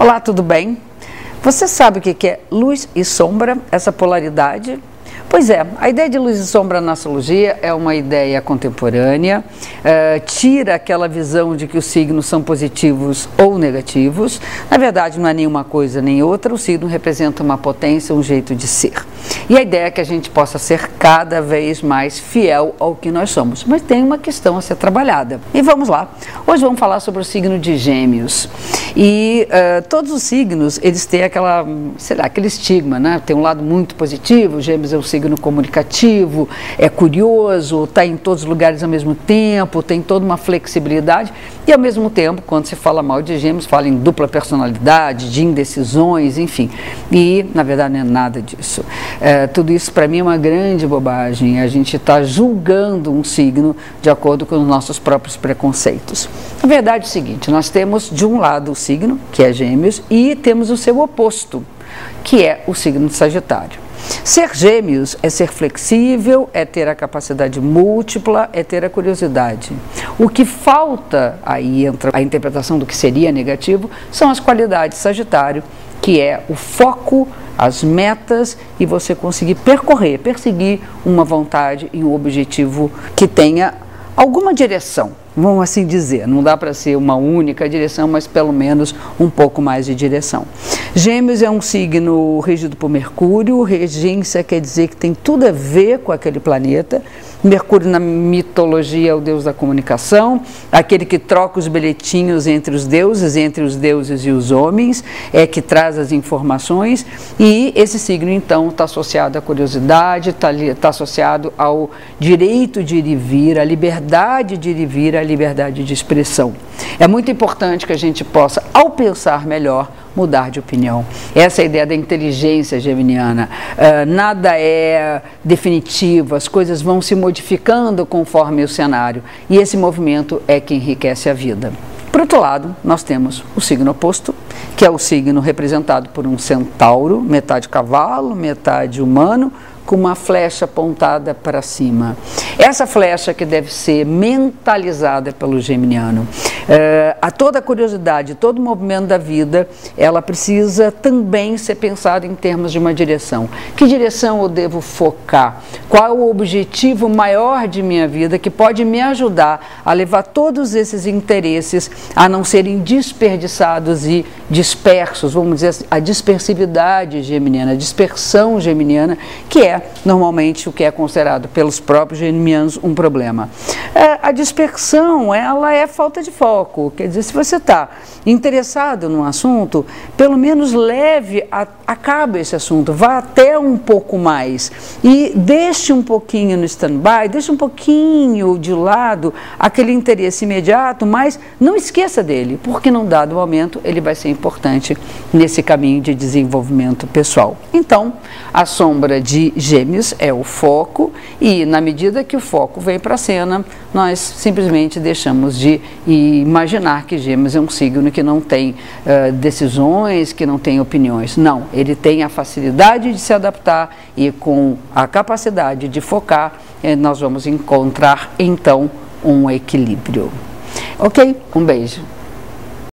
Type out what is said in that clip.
Olá, tudo bem? Você sabe o que é luz e sombra, essa polaridade? Pois é, a ideia de luz e sombra na astrologia é uma ideia contemporânea, é, tira aquela visão de que os signos são positivos ou negativos. Na verdade, não é nenhuma coisa nem outra, o signo representa uma potência, um jeito de ser. E a ideia é que a gente possa ser cada vez mais fiel ao que nós somos. Mas tem uma questão a ser trabalhada. E vamos lá. Hoje vamos falar sobre o signo de Gêmeos. E uh, todos os signos, eles têm aquela, sei lá, aquele estigma, né? Tem um lado muito positivo, Gêmeos é o signo comunicativo, é curioso, está em todos os lugares ao mesmo tempo, tem toda uma flexibilidade e ao mesmo tempo, quando se fala mal de gêmeos, fala em dupla personalidade, de indecisões, enfim. E na verdade não é nada disso. É, tudo isso para mim é uma grande bobagem. A gente está julgando um signo de acordo com os nossos próprios preconceitos. A verdade é o seguinte: nós temos de um lado o signo, que é gêmeos, e temos o seu oposto, que é o signo de Sagitário. Ser gêmeos é ser flexível, é ter a capacidade múltipla, é ter a curiosidade. O que falta, aí entra a interpretação do que seria negativo, são as qualidades Sagitário, que é o foco, as metas e você conseguir percorrer, perseguir uma vontade e um objetivo que tenha alguma direção vamos assim dizer. Não dá para ser uma única direção, mas pelo menos um pouco mais de direção. Gêmeos é um signo regido por Mercúrio, regência quer dizer que tem tudo a ver com aquele planeta. Mercúrio na mitologia é o deus da comunicação, aquele que troca os bilhetinhos entre os deuses, entre os deuses e os homens, é que traz as informações. E esse signo, então, está associado à curiosidade, está tá associado ao direito de ir e vir, à liberdade de ir e vir, à liberdade de expressão. É muito importante que a gente possa, ao pensar melhor, mudar de opinião. Essa é a ideia da inteligência geminiana. Uh, nada é definitivo, as coisas vão se modificando conforme o cenário. E esse movimento é que enriquece a vida. Por outro lado, nós temos o signo oposto, que é o signo representado por um centauro, metade cavalo, metade humano, com uma flecha apontada para cima. Essa flecha que deve ser mentalizada pelo geminiano. Uh, a toda curiosidade, todo movimento da vida, ela precisa também ser pensada em termos de uma direção. Que direção eu devo focar? Qual é o objetivo maior de minha vida que pode me ajudar a levar todos esses interesses a não serem desperdiçados e dispersos, vamos dizer assim, a dispersividade geminiana, a dispersão geminiana, que é normalmente o que é considerado pelos próprios geminianos um problema. É, a dispersão, ela é falta de foco, quer dizer, se você está interessado num assunto, pelo menos leve a, esse assunto, vá até um pouco mais e deixe um pouquinho no stand-by, deixe um pouquinho de lado aquele interesse imediato, mas não esqueça dele, porque num dado momento ele vai ser importante nesse caminho de desenvolvimento pessoal. Então, a sombra de Gêmeos é o foco e na medida que o foco vem para a cena, nós simplesmente deixamos de imaginar que Gêmeos é um signo que não tem uh, decisões, que não tem opiniões. Não, ele tem a facilidade de se adaptar e com a capacidade de focar, eh, nós vamos encontrar então um equilíbrio. Ok? Um beijo.